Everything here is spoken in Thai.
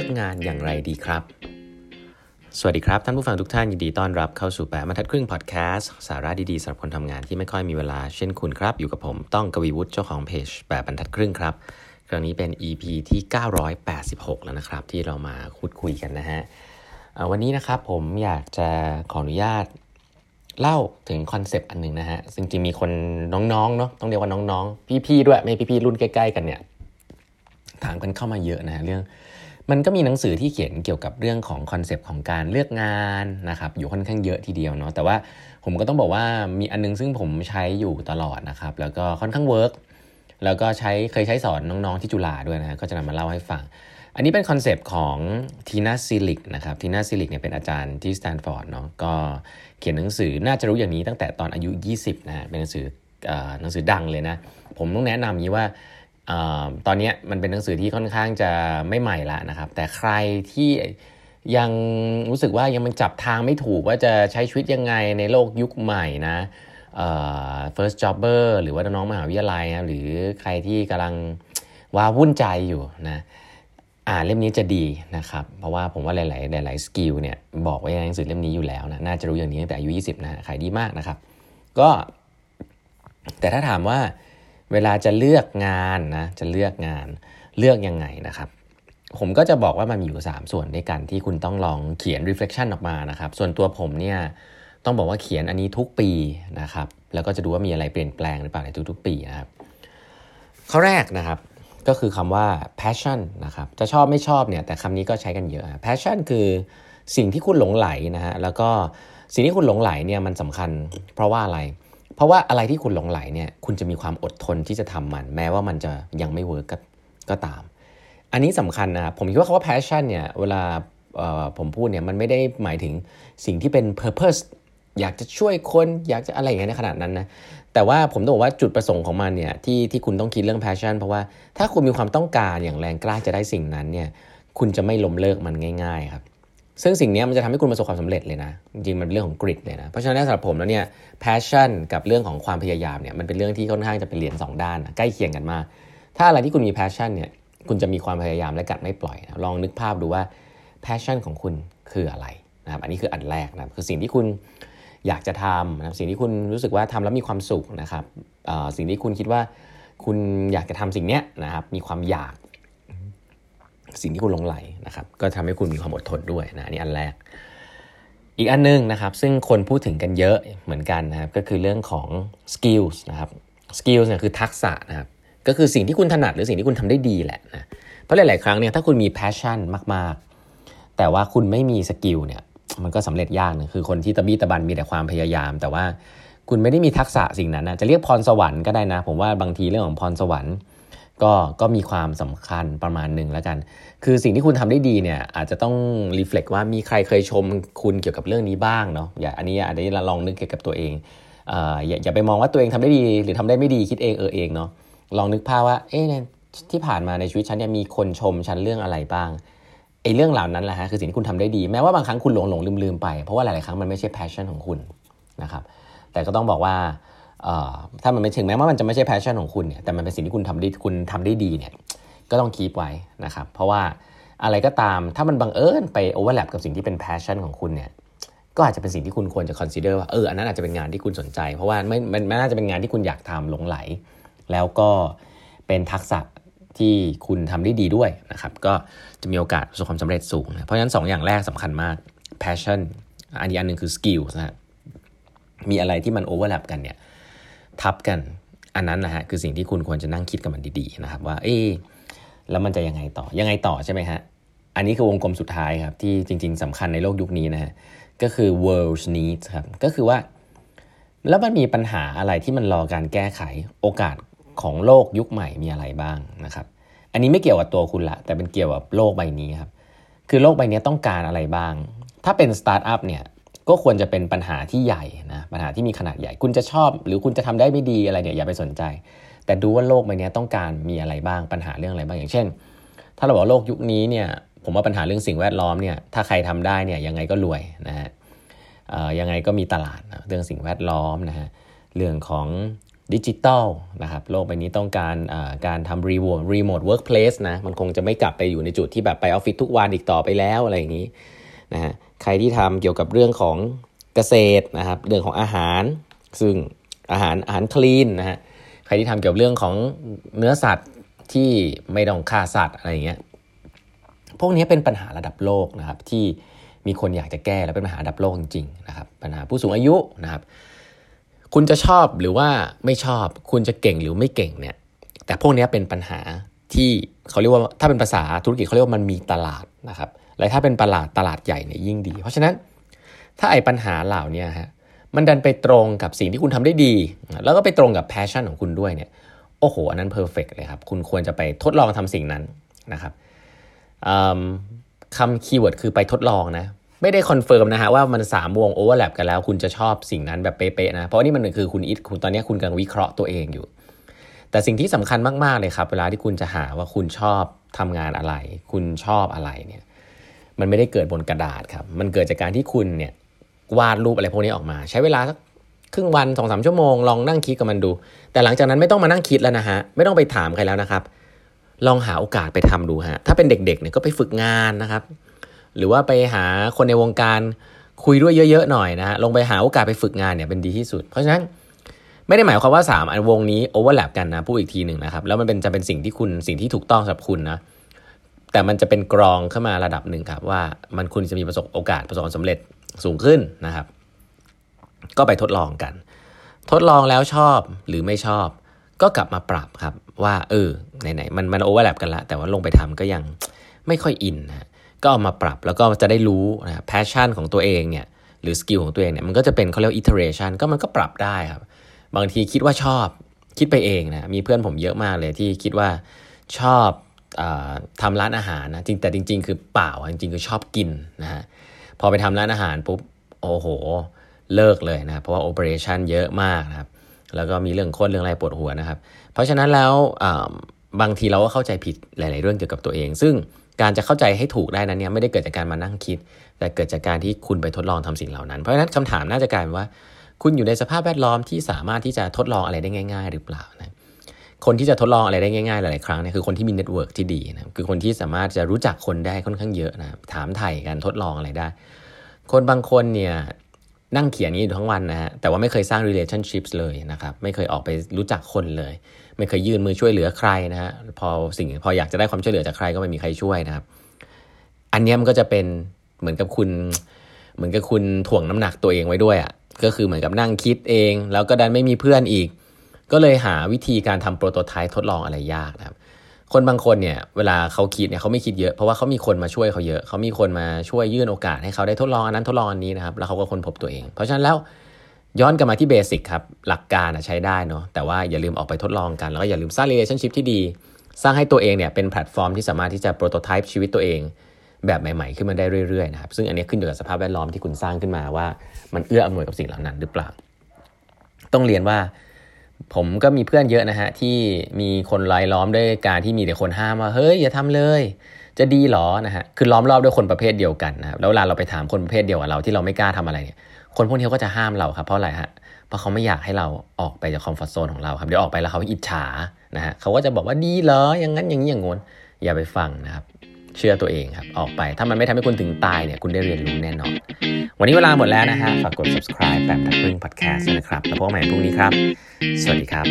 เลือกงานอย่างไรดีครับ สวัสดีครับ ท่านผู้ฟังทุกท่านยินดีต้อนรับเข้าสู่แปดบรรทัดครึ่งพอดแคสต์สาระดีๆสำหรับคนทำงานที่ไม่ค่อยมีเวลาเช่นคุณครับ อยู่กับผมต้องกวีวุฒิเจ้าของเพจแปดบรรทัดครึ่งครับครั้งนี้เป็น EP ที่ 986 แล้วนะครับ ที่เรามาพูดคุยกันนะฮะวันนี้นะครับผมอยากจะขออนุญาตเล่าถึงคอนเซปต์อันหนึ่งนะฮะจริงๆมีคนน้องๆเนาะต้องเรียกว่าน้องๆ พี่ๆด้วยไม่พี่ๆรุ่นใกล้ๆกันเนี่ยถามกันเข้ามาเยอะนะฮะเรื่อง มันก็มีหนังสือที่เขียนเกี่ยวกับเรื่องของคอนเซปต์ของการเลือกงานนะครับอยู่ค่อนข้างเยอะทีเดียวเนาะแต่ว่าผมก็ต้องบอกว่ามีอันนึงซึ่งผมใช้อยู่ตลอดนะครับแล้วก็ค่อนข้าง work แล้วก็ใช้เคยใช้สอนน้องๆที่จุฬาด้วยนะก็จะนำมาเล่าให้ฟัง อันนี้เป็นคอนเซปต์ของ Tina Seelig นะครับ Tina Seelig เนี่ยเป็นอาจารย์ที่สแตนฟอร์ดเนาะก็เขียนหนังสือน่าจะรู้อย่างนี้ตั้งแต่ตอนอายุ 20นะเป็นหนังสือหนังสือดังเลยนะ ผมต้องแนะนำนี้ว่า ตอนนี้มันเป็นหนังสือที่ค่อนข้างจะไม่ใหม่ละนะครับ แต่ใครที่ยังรู้สึกว่ายังมันจับทางไม่ถูกว่าจะใช้ชีวิตยังไงในโลกยุคใหม่นะ first jobber หรือว่าน้องมหาวิทยาลัยนะหรือใครที่กำลังว้าวุ่นใจอยู่นะอ่านเล่มนี้จะดีนะครับ เพราะว่าผมว่าหลาย ๆ หลาย ๆ skill เนี่ยบอกไว้ในหนังสือเล่มนี้อยู่แล้วนะน่าจะรู้อย่างนี้ตั้งแต่อายุ 20 นะขายดีมากนะครับ ก็ แต่ถ้าถามว่า เวลาจะเลือกงานนะจะเลือกงานเลือกยังไงนะครับ ผมก็จะบอกว่ามันมีอยู่ 3 ส่วนด้วยกันที่คุณต้องลองเขียน reflection ออกมานะครับ ส่วนตัวผมเนี่ยต้องบอกว่าเขียนอันนี้ทุกปีนะครับ แล้วก็จะดูว่ามีอะไรเปลี่ยนแปลงหรือเปล่าในทุกๆ ปีนะครับข้อแรกนะครับก็คือคำว่า passion นะครับจะชอบไม่ชอบเนี่ยแต่คำนี้ก็ใช้กันเยอะ passion คือสิ่งที่คุณหลงไหลนะฮะแล้วก็สิ่งที่คุณหลงไหลเนี่ยมันสำคัญเพราะว่าอะไรเพราะว่าอะไรที่คุณหลงไหลเนี่ยคุณจะมีความอดทนที่จะทำมัน แม้ว่ามันจะยังไม่เวิร์กก็ตาม อันนี้สำคัญนะครับผมคิดว่าคำว่า passion เนี่ยเวลาผมพูดเนี่ยมันไม่ได้หมายถึงสิ่งที่เป็น purpose อยากจะช่วยคนอยากจะอะไรอย่างเงี้ยในขนาดนั้นนะแต่ว่าผมต้องบอกว่าจุดประสงค์ของมันเนี่ยที่ที่คุณต้องคิดเรื่อง passion เพราะว่าถ้าคุณมีความต้องการอย่างแรงกล้าจะได้สิ่งนั้นเนี่ยคุณจะไม่ล้มเลิกมันง่าย ๆ ครับ ซึ่งสิ่งนี้มันจะทำให้คุณประสบความสำเร็จเลยนะ จริงมันเป็นเรื่องของกริดเลยนะ เพราะฉะนั้นสำหรับผมแล้วเนี่ย passion กับเรื่องของความพยายามเนี่ยมันเป็นเรื่องที่ค่อนข้างจะเป็นเหรียญ2ด้านนะใกล้เคียงกันมาก ถ้าอะไรที่คุณมี passion เนี่ยคุณจะมีความพยายามและกัดไม่ปล่อยนะลองนึกภาพดูว่า passion ของคุณคืออะไรนะครับอันนี้คืออันแรกนะคือสิ่งที่คุณอยากจะทำนะสิ่งที่คุณรู้สึกว่าทำแล้วมีความสุขนะครับสิ่งที่คุณคิดว่าคุณอยากจะทำสิ่งนี้นะครับมีความอยาก สิ่งที่คุณหลงใหลนะครับ ก็ทำให้คุณมีความอดทนด้วยนะนี่อันแรก อีกอันนึงนะครับ ซึ่งคนพูดถึงกันเยอะเหมือนกันนะครับ ก็คือเรื่องของ skills นะครับ skills เนี่ยคือทักษะนะครับ ก็คือสิ่งที่คุณถนัดหรือสิ่งที่คุณทำได้ดีแหละนะเพราะหลาย ๆ ครั้งเนี่ยถ้าคุณมี passion มาก ๆ แต่ว่าคุณไม่มี skill เนี่ยมันก็สำเร็จยากนะคือคนที่ตะบี้ตะบันมีแต่ความพยายาม แต่ว่าคุณไม่ได้มีทักษะสิ่งนั้นนะจะเรียกพรสวรรค์ก็ได้นะ ผมว่าบางทีเรื่องของพรสวรรค์ ก็ก็มีความสำคัญประมาณหนึ่งแล้วกัน คือสิ่งที่คุณทำได้ดีเนี่ยอาจจะต้อง reflect ว่ามีใครเคยชมคุณเกี่ยวกับเรื่องนี้บ้างเนาะอย่าอันนี้อันนี้เราลองนึกเกี่ยวกับตัวเองออย่าอย่าไปมองว่าตัวเองทำได้ดีหรือทำได้ไม่ดีคิดเองเออเองเนาะลองนึกภาพว่าเอ๊ะที่ผ่านมาในชีวิตฉันเนี่ยมีคนชมฉันเรื่องอะไรบ้างไอ้เรื่องเหล่านั้นแหละฮะคือสิ่งที่คุณทำได้ดี แม้ว่าบางครั้งคุณหลงหลงลืมลืมไปเพราะว่าหลาย ๆ ครั้งมันไม่ใช่ passion ของคุณนะครับแต่ก็ต้องบอกว่า ถ้ามันไม่ถึงแม้ว่ามันจะไม่ใช่ passion ของคุณเนี่ยแต่มันเป็นสิ่งที่คุณทำได้คุณทำได้ดีเนี่ยก็ต้อง keep ไว้นะครับ เพราะว่าอะไรก็ตามถ้ามันบังเอิญไป overlap กับสิ่งที่เป็น passion ของคุณเนี่ยก็อาจจะเป็นสิ่งที่คุณควรจะ consider ว่าเอออันนั้นอาจจะเป็นงานที่คุณสนใจ เพราะว่าไม่ไม่น่าจะเป็นงานที่คุณอยากทำหลงใหล แล้วก็เป็นทักษะที่คุณทำได้ดีด้วยนะครับก็จะมีโอกาสประสบความสำเร็จสูงนะเพราะฉะนั้น 2 อย่างแรกสำคัญมาก passion อันนี้อันหนึ่งคือ skill นะมีอะไรที่มันโอเวอร์แลปกันเนี่ย ทับกันอันนั้นนะฮะคือสิ่งที่คุณควรจะนั่งคิดกับมันดีๆนะครับ ว่า เอ๊แล้วมันจะยังไงต่อยังไงต่อใช่ไหมฮะอันนี้คือวงกลมสุดท้ายครับ ที่จริง ๆสำคัญในโลกยุคนี้นะฮะก็คือ world needs ครับก็คือว่า แล้วมันมีปัญหาอะไรที่มันรอการแก้ไขโอกาสของโลกยุคใหม่มีอะไรบ้างนะครับ อันนี้ไม่เกี่ยวกับตัวคุณละ แต่เป็นเกี่ยวกับโลกใบนี้ครับ คือโลกใบนี้ต้องการอะไรบ้าง ถ้าเป็นสตาร์ทอัพเนี่ย ก็ควรจะเป็นปัญหาที่ใหญ่นะปัญหาที่มีขนาดใหญ่ คุณจะชอบ หรือคุณจะทำได้ไม่ดีอะไรเนี่ยอย่าไปสนใจ แต่ดูว่าโลกใบนี้ต้องการมีอะไรบ้างปัญหาเรื่องอะไรบ้างอย่างเช่น ถ้าเราบอกโลกยุคนี้เนี่ยผมว่าปัญหาเรื่องสิ่งแวดล้อมเนี่ยถ้าใครทำได้เนี่ยยังไงก็รวยนะฮะยังไงก็มีตลาดนะเรื่องสิ่งแวดล้อมนะฮะเรื่องของดิจิตอลนะครับโลกใบนี้ต้องการการทำ remote remote workplace นะมันคงจะไม่กลับไปอยู่ในจุดที่แบบไปออฟฟิศทุกวันอีกต่อไปแล้วอะไรอย่างนี้นะฮะ ใครที่ทำเกี่ยวกับเรื่องของเกษตรนะครับ เรื่องของอาหาร ซึ่งอาหารอาหารคลีนนะฮะใครที่ทำเกี่ยวกับเรื่องของเนื้อสัตว์ที่ไม่ต้องฆ่าสัตว์อะไรอย่างเงี้ยพวกนี้เป็นปัญหาระดับโลกนะครับ ที่มีคนอยากจะแก้และเป็นปัญหาระดับโลกจริงๆนะครับ ปัญหาผู้สูงอายุนะครับ คุณจะชอบหรือว่าไม่ชอบ คุณจะเก่งหรือไม่เก่งเนี่ย แต่พวกนี้เป็นปัญหาที่เขาเรียกว่าถ้าเป็นภาษาธุรกิจเขาเรียกว่ามันมีตลาดนะครับ และถ้าเป็นตลาดตลาดใหญ่เนี่ยยิ่งดี เพราะฉะนั้นถ้าไอ้ปัญหาเหล่านี้ฮะมันดันไปตรงกับสิ่งที่คุณทำได้ดี แล้วก็ไปตรงกับ passion ของคุณด้วยเนี่ยโอ้โห อันนั้น perfect เลยครับ คุณควรจะไปทดลองทำสิ่งนั้นนะครับคำ keyword คือไปทดลองนะ ไม่ได้ confirm นะฮะว่ามัน 3 วง overlap กันแล้ว คุณจะชอบสิ่งนั้นแบบเป๊ะๆนะ เพราะนี่มันคือคุณอิทคุณตอนนี้คุณกำลังวิเคราะห์ตัวเองอยู่ แต่สิ่งที่สำคัญมากๆเลยครับ เวลาที่คุณจะหาว่าคุณชอบทำงานอะไร คุณชอบอะไรเนี่ย มันไม่ได้เกิดบนกระดาษครับ มันเกิดจากการที่คุณเนี่ยวาดรูปอะไรพวกนี้ออกมา ใช้เวลาสักครึ่งวันสองสามชั่วโมงลองนั่งคิดกับมันดู แต่หลังจากนั้นไม่ต้องมานั่งคิดแล้วนะฮะไม่ต้องไปถามใครแล้วนะครับ ลองหาโอกาสไปทำดูฮะถ้าเป็นเด็กๆเนี่ยก็ไปฝึกงานนะครับ หรือว่าไปหาคนในวงการคุยด้วยเยอะๆหน่อยนะฮะลงไปหาโอกาสไปฝึกงานเนี่ยเป็นดีที่สุด เพราะฉะนั้นไม่ได้หมายความว่า 3 อันวงนี้โอเวอร์แลปกันนะพูดอีกทีหนึ่งนะครับแล้วมันเป็นจะเป็นสิ่งที่คุณสิ่งที่ถูกต้องสำหรับคุณนะ แต่มันจะเป็นกรองเข้ามาระดับหนึ่งครับ ว่ามันคุณจะมีประสบโอกาสประสบความสำเร็จสูงขึ้นนะครับ ก็ไปทดลองกัน ทดลองแล้วชอบหรือไม่ชอบ ก็กลับมาปรับครับ ว่าเออไหนๆมันมัน overlap กันละแต่ว่าลงไปทำก็ยังไม่ค่อยอินนะก็เอามาปรับแล้วก็จะได้รู้นะ passion ของตัวเองเนี่ยหรือ skill ของตัวเองเนี่ยมันก็จะเป็นเขาเรียก iteration ก็มันก็ปรับได้ครับ บางทีคิดว่าชอบคิดไปเองนะมีเพื่อนผมเยอะมากเลยที่คิดว่าชอบ ทำร้านอาหารนะจริงแต่จริง ๆ คือเปล่าจริงๆคือชอบกินนะฮะพอไปทำร้านอาหารปุ๊บโอ้โหเลิกเลยนะเพราะว่า operation เยอะมากนะครับแล้วก็มีเรื่องโคตรเรื่องอะไรปวดหัวนะครับ เพราะฉะนั้นแล้วบางทีเราก็เข้าใจผิดหลาย ๆ เรื่องเกี่ยวกับตัวเอง ซึ่งการจะเข้าใจให้ถูกได้นั้นเนี่ยไม่ได้เกิดจากการมานั่งคิด แต่เกิดจากการที่คุณไปทดลองทำสิ่งเหล่านั้น เพราะฉะนั้นคำถามน่าจะกลายเป็นว่า คุณอยู่ในสภาพแวดล้อมที่สามารถที่จะทดลองอะไรได้ง่าย ๆ หรือเปล่านะ คนที่จะทดลองอะไรได้ง่ายๆ หลายๆครั้งเนี่ยคือคนที่มี network ที่ดีนะคือคนที่สามารถจะรู้จักคนได้ค่อนข้างเยอะนะถามไถ่กันทดลองอะไรได้ คนบางคนเนี่ยนั่งเขียนนี้อยู่ทั้งวันนะฮะแต่ว่าไม่เคยสร้าง relationships เลยนะครับไม่เคยออกไปรู้จักคนเลย ไม่เคยยื่นมือช่วยเหลือใครนะฮะพอสิ่งพออยากจะได้ความช่วยเหลือจากใครก็ไม่มีใครช่วยนะครับ อันนี้มันก็จะเป็นเหมือนกับคุณเหมือนกับคุณถ่วงน้ำหนักตัวเองไว้ด้วยอะ่ะก็คือเหมือนกับนั่งคิดเอง แล้วก็ดันไม่มีเพื่อนอีก ก็เลยหาวิธีการทำโปรโตไทป์ทดลองอะไรยากนะครับ คนบางคนเนี่ยเวลาเขาคิดเนี่ยเขาไม่คิดเยอะเพราะว่าเขามีคนมาช่วยเขาเยอะ เขามีคนมาช่วยยื่นโอกาสให้เขาได้ทดลองอันนั้นทดลองอันนี้นะครับ แล้วเขาก็ค้นพบตัวเอง เพราะฉะนั้นแล้วย้อนกลับมาที่ basic ครับหลักการใช้ได้เนาะแต่ว่าอย่าลืมออกไปทดลองกัน แล้วก็อย่าลืมสร้าง relationship ที่ดี สร้างให้ตัวเองเนี่ยเป็นแพลตฟอร์มที่สามารถที่จะ prototype ชีวิตตัวเองแบบใหม่ๆ ขึ้นมาได้เรื่อยๆนะครับซึ่งอันนี้ขึ้นอยู่กับสภาพแวดล้อมที่คุณสร้างขึ้นมาว่า มันเอื้ออำนวยกับสิ่งเหล่านั้นหรือเปล่า ต้องเรียนว่า ผมก็มีเพื่อนเยอะนะฮะที่มีคนรายล้อมด้วยการที่มีแต่คนห้ามว่าเฮ้ยอย่าทำเลย จะดีหรอนะฮะคือล้อมรอบด้วยคนประเภทเดียวกันนะครับแล้วเวลาเราไปถามคนประเภทเดียวกับเราที่เราไม่กล้าทำอะไรเนี่ยคนพวกนี้ก็จะห้ามเราครับเพราะอะไรฮะเพราะเขาไม่อยากให้เราออกไปจากคอมฟอร์ทโซนของเราครับเดี๋ยวออกไปแล้วเขาอิจฉานะฮะเขาก็จะบอกว่าดีเหรออย่างนั้นอย่างนี้อย่างงู้นอย่าไปฟังนะครับ เชื่อตัวเองครับ ออกไป ถ้ามันไม่ทำให้คุณถึงตายเนี่ย คุณได้เรียนรู้แน่นอน วันนี้เวลาหมดแล้วนะฮะ ฝากกด subscribe แปมทักพึ่ง podcast นะครับ แล้วพบกันใหม่พรุ่งนี้ครับ สวัสดีครับ